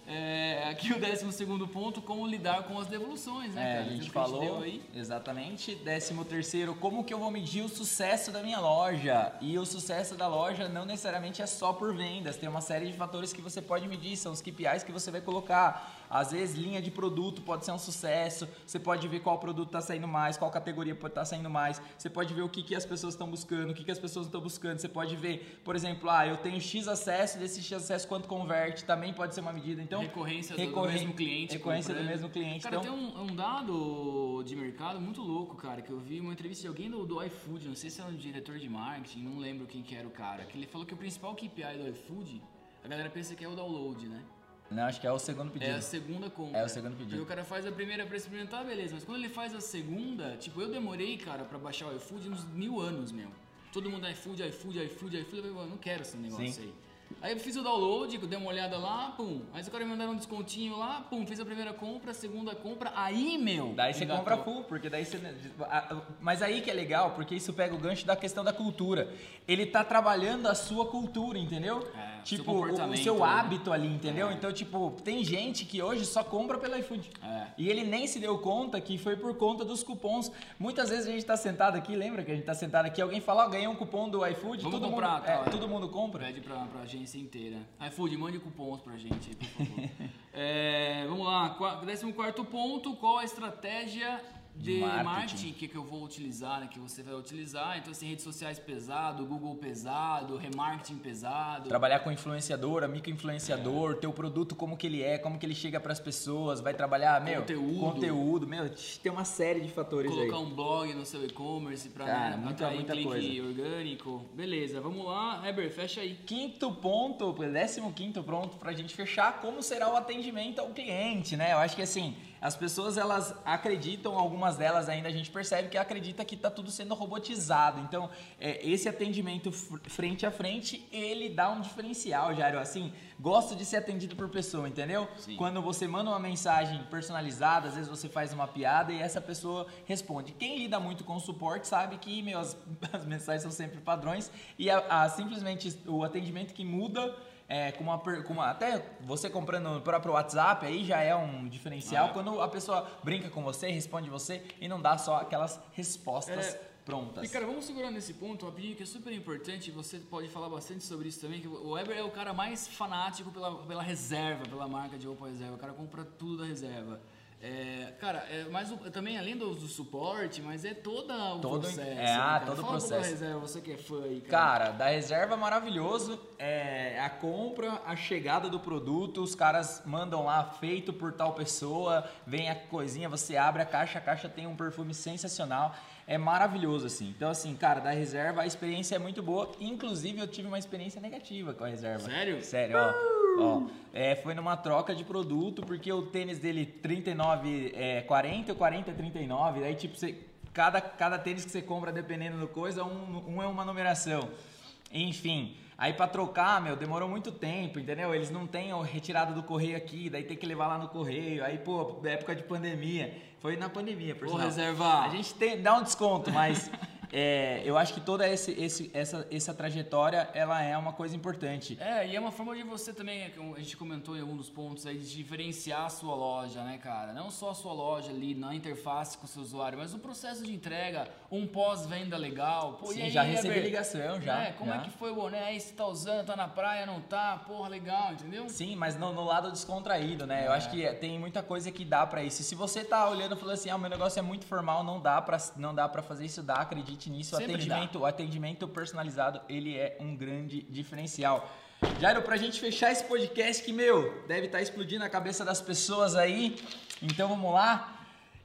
É, aqui o décimo segundo ponto, como lidar com as devoluções, né, É, cara? a gente a falou, deu aí. exatamente. Décimo terceiro, como que eu vou medir o sucesso da minha loja? E o sucesso da loja não necessariamente é só por vendas, tem uma série de fatores que você pode medir, são os KPIs que você vai colocar. Às vezes, linha de produto pode ser um sucesso, você pode ver qual produto está saindo mais, qual categoria pode estar saindo mais, você pode ver o que, que as pessoas estão buscando, o que, que as pessoas estão buscando, você pode ver, por exemplo, ah, eu tenho X acesso, desse X acesso quanto converte, também pode ser uma medida. Então, recorrência do- do mesmo cliente. Recorrência do comprando. mesmo cliente. Cara, então, tem um, um dado de mercado muito louco, cara, que eu vi uma entrevista de alguém do, do iFood, não sei se era um diretor de marketing, não lembro quem que era o cara, que ele falou que o principal KPI do iFood, a galera pensa que é o download, né? Não, acho que é o segundo pedido. É a segunda compra. É o segundo pedido. Porque o cara faz a primeira pra experimentar, beleza. Mas quando ele faz a segunda, tipo, eu demorei, cara, pra baixar o iFood uns mil anos mesmo. Todo mundo iFood, iFood, iFood, iFood. Eu falei, "Mano, não quero esse negócio Sim. aí. Aí eu fiz o download, dei uma olhada lá, pum. Aí os caras me mandaram um descontinho lá, pum. Fiz a primeira compra, a segunda compra. Aí, meu. Daí você compra full, porque daí você. Mas aí que é legal, porque isso pega o gancho da questão da cultura. Ele tá trabalhando a sua cultura, entendeu? É, tipo, o, o seu né? hábito ali, entendeu? É. Então, tipo, tem gente que hoje só compra pelo iFood. É. E ele nem se deu conta que foi por conta dos cupons. Muitas vezes a gente tá sentado aqui, lembra que a gente tá sentado aqui, alguém fala, ó, ganhei um cupom do iFood, Vamos todo comprar, mundo, tá, é, todo mundo compra. Pede pra, pra agência inteira. iFood, mande cupons pra gente aí, por favor. É, vamos lá, qua- décimo quarto ponto, qual a estratégia de Marketing. marketing, que, que eu vou utilizar, né, que você vai utilizar. Então, assim, redes sociais pesado, Google pesado, remarketing pesado. Trabalhar com influenciadora, microinfluenciador, teu produto como que ele é, como que ele chega pras pessoas, vai trabalhar, meu, Conteúdo. conteúdo, meu, tem uma série de fatores Colocar aí. um blog no seu e-commerce pra Cara, né, muita- atrair muita clique coisa. orgânico. Beleza, vamos lá. Heber, fecha aí. Quinto ponto, décimo quinto pronto pra gente fechar, como será o atendimento ao cliente, né? Eu acho que assim, as pessoas elas acreditam, algumas delas ainda a gente percebe que acredita que tá tudo sendo robotizado. Então, é, esse atendimento fr- frente a frente, ele dá um diferencial, Jairo. Assim, gosto de ser atendido por pessoa, entendeu? Sim. Quando você manda uma mensagem personalizada, às vezes você faz uma piada e essa pessoa responde. Quem lida muito com suporte sabe que meu, as, as mensagens são sempre padrões e a, a- simplesmente o atendimento que muda é, com, uma, com uma- até você comprando no próprio WhatsApp aí já é um diferencial É. quando a pessoa brinca com você, responde você e não dá só aquelas respostas É, prontas. E cara, vamos segurar nesse ponto rapidinho que é super importante. Você pode falar bastante sobre isso também. Que o Weber é o cara mais fanático pela, pela reserva, pela marca de roupa reserva. O cara compra tudo da reserva. É, cara, é mais o- também além do, do suporte, mas é todo o Todo- processo. é, ah, todo o pouco da processo. reserva, você que é fã aí, cara. Cara, da reserva maravilhoso, é a compra, a chegada do produto, os caras mandam lá feito por tal pessoa, vem a coisinha, você abre a caixa, a caixa tem um perfume sensacional, é maravilhoso assim. Então assim, cara, da reserva a experiência é muito boa, inclusive eu tive uma experiência negativa com a reserva. Sério? Sério, ó. Ó, é, foi numa troca de produto, porque o tênis dele 39 é 40, o 40 é 39, aí tipo você cada cada tênis que você compra dependendo do coisa, um, um é uma numeração. Enfim, aí pra trocar, meu, demorou muito tempo, entendeu? Eles não têm o retirado do correio aqui, daí tem que levar lá no correio. Aí, pô, época de pandemia, foi na pandemia, por Ô, sinal. reserva. A gente tem, dá um desconto, mas é, eu acho que toda esse, esse, essa, essa trajetória, ela é uma coisa importante. É, e é uma forma de você também, como a gente comentou em algum dos pontos aí, de diferenciar a sua loja, né, cara? Não só a sua loja ali na interface com o seu usuário, mas o processo de entrega, um pós-venda legal. Pô, Sim, aí, já recebi Heber? ligação, já. É, como já. é que foi o boné? Aí você tá usando, tá na praia, não tá? Porra, legal, entendeu? Sim, mas no, no lado descontraído, né? Eu É. acho que tem muita coisa que dá pra isso. E se você tá olhando e falando assim, ah, meu negócio é muito formal, não dá pra, não dá pra fazer isso, dá, acredite nisso. O Sempre atendimento, o atendimento personalizado, ele é um grande diferencial. Jairo, pra gente fechar esse podcast que, meu, deve estar explodindo a cabeça das pessoas aí. Então vamos lá.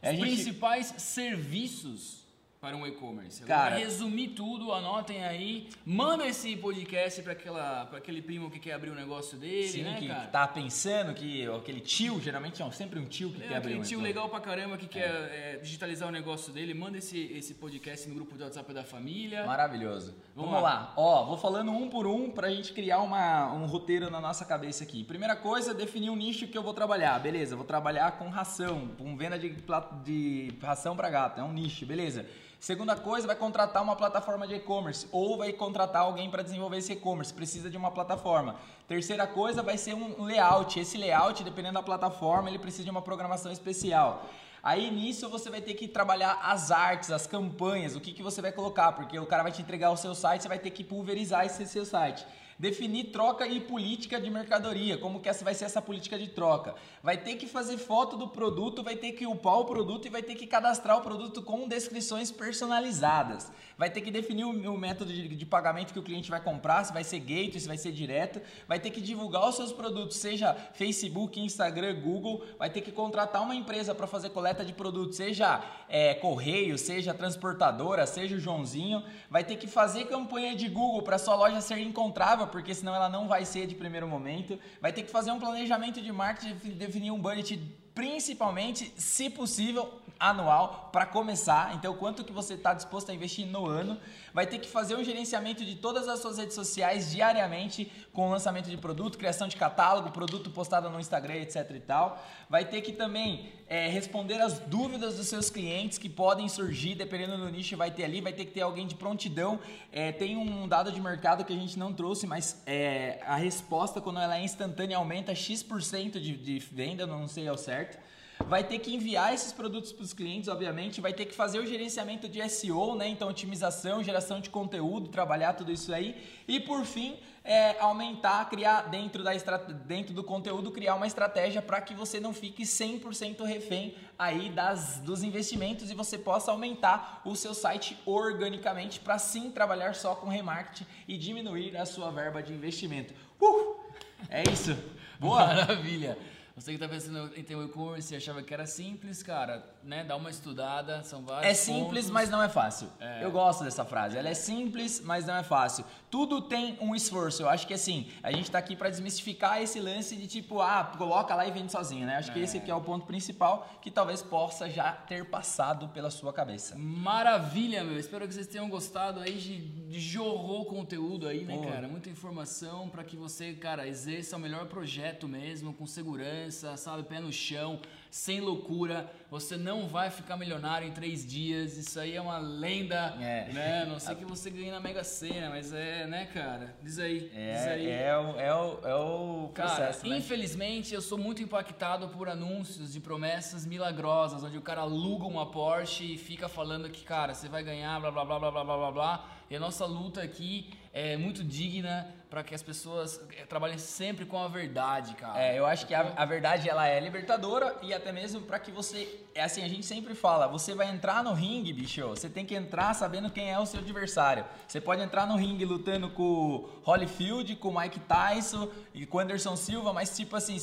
A Os gente- principais serviços para um e-commerce. Cara. resumir tudo, anotem aí. Manda esse podcast para aquela para aquele primo que quer abrir um negócio dele, Sim, né, que, cara? que tá pensando que aquele tio, geralmente é sempre um tio que É, quer abrir aquele um tio e-commerce. legal pra caramba que quer é, digitalizar o negócio dele, manda esse, esse podcast no grupo de WhatsApp da família. Maravilhoso. Vamos Vamos, lá. lá. Ó, vou falando um por um pra gente criar uma, um roteiro na nossa cabeça aqui. Primeira coisa, definir um nicho que eu vou trabalhar. Beleza, vou trabalhar com ração, com venda de, de ração pra gato. É um nicho, beleza. Segunda coisa, vai contratar uma plataforma de e-commerce ou vai contratar alguém para desenvolver esse e-commerce. Precisa de uma plataforma. Terceira coisa, vai ser um layout. Esse layout, dependendo da plataforma, ele precisa de uma programação especial. Aí nisso você vai ter que trabalhar as artes, as campanhas, o que, que você vai colocar, porque o cara vai te entregar o seu site, você vai ter que pulverizar esse seu site. Definir troca e política de mercadoria, como que vai ser essa política de troca. Vai ter que fazer foto do produto, vai ter que upar o produto e vai ter que cadastrar o produto com descrições personalizadas. Vai ter que definir o, o método de, de pagamento que o cliente vai comprar, se vai ser gateway, se vai ser direto. Vai ter que divulgar os seus produtos, seja Facebook, Instagram, Google. Vai ter que contratar uma empresa para fazer coleta de produtos, seja é, correio, seja transportadora, seja o Joãozinho. Vai ter que fazer campanha de Google para sua loja ser encontrável, porque senão ela não vai ser de primeiro momento. Vai ter que fazer um planejamento de marketing, definir um budget principalmente, se possível, anual para começar. Então, quanto que você está disposto a investir no ano? Vai ter que fazer um gerenciamento de todas as suas redes sociais diariamente, com lançamento de produto, criação de catálogo, produto postado no Instagram, etc e tal. Vai ter que também é, responder as dúvidas dos seus clientes que podem surgir, dependendo do nicho, vai ter ali. Vai ter que ter alguém de prontidão. É, tem um dado de mercado que a gente não trouxe, mas é, a resposta, quando ela é instantânea, aumenta X% de, de venda, não sei ao certo vai ter que enviar esses produtos para os clientes, obviamente, vai ter que fazer o gerenciamento de SEO, né? Então, otimização, geração de conteúdo, trabalhar tudo isso aí. E por fim, é, aumentar, criar dentro, da dentro do conteúdo, criar uma estratégia para que você não fique 100% refém aí das, dos investimentos e você possa aumentar o seu site organicamente para sim trabalhar só com remarketing e diminuir a sua verba de investimento. Uh! É isso. Boa! Maravilha. Você que tá pensando em ter um e-commerce e achava que era simples, cara, né? Dá uma estudada, são vários É simples, pontos. mas não é fácil. Eu gosto dessa frase. Ela é simples, mas não é fácil. Tudo tem um esforço. Eu acho que assim, a gente tá aqui para desmistificar esse lance de tipo, ah, coloca lá e vende sozinho, né? Acho que esse aqui é o ponto principal que talvez possa já ter passado pela sua cabeça. Maravilha, meu. Espero que vocês tenham gostado aí de, de jorrou conteúdo aí, né, Pô. cara? Muita informação para que você, cara, exerça o melhor projeto mesmo, com segurança, segurança, sabe? Pé no chão, sem loucura. Você não vai ficar milionário em três dias. Isso aí é uma lenda, é. né? Não sei que você ganhe na Mega Sena, mas é, né, cara? Diz aí. É, diz aí. é, o, é, o, é o processo. Né? infelizmente eu sou muito impactado por anúncios de promessas milagrosas, onde o cara aluga uma Porsche e fica falando que, cara, você vai ganhar, blá blá blá blá blá blá blá. E a nossa luta aqui é muito digna para que as pessoas eh, trabalhem sempre com a verdade, cara. É, eu acho que a, a verdade ela é libertadora e até mesmo para que você, é assim, a gente sempre fala, você vai entrar no ringue, bicho, você tem que entrar sabendo quem é o seu adversário. Você pode entrar no ringue lutando com o Holyfield, com o Mike Tyson e com o Anderson Silva, mas tipo assim,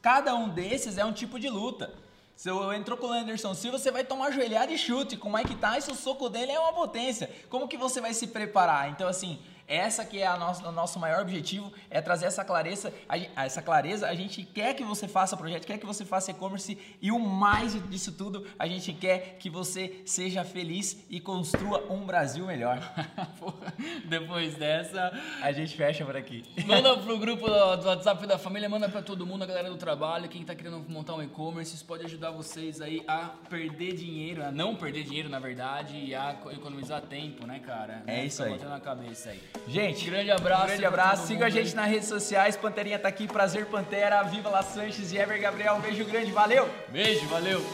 cada um desses é um tipo de luta. Se eu entrou com o Anderson Silva, você vai tomar joelhada e chute. Com o Mike Tyson, o soco dele é uma potência. Como que você vai se preparar? Então, assim, Essa que é a nossa, o nosso maior objetivo, é trazer essa clareza, a, essa clareza. A gente quer que você faça projeto, quer que você faça e-commerce e o mais disso tudo, a gente quer que você seja feliz e construa um Brasil melhor. Depois dessa, a gente fecha por aqui. Manda pro grupo do WhatsApp da família, manda para todo mundo, a galera do trabalho, quem tá querendo montar um e-commerce, isso pode ajudar vocês aí a perder dinheiro, a não perder dinheiro, na verdade, e a economizar tempo, né, cara? É né? isso aí. na cabeça aí. Gente, grande abraço. Um grande abraço. Siga a gente nas redes sociais. Panterinha tá aqui. Prazer, Pantera. Viva La Sanches e Ever Gabriel. Um beijo grande. Valeu. Beijo, valeu.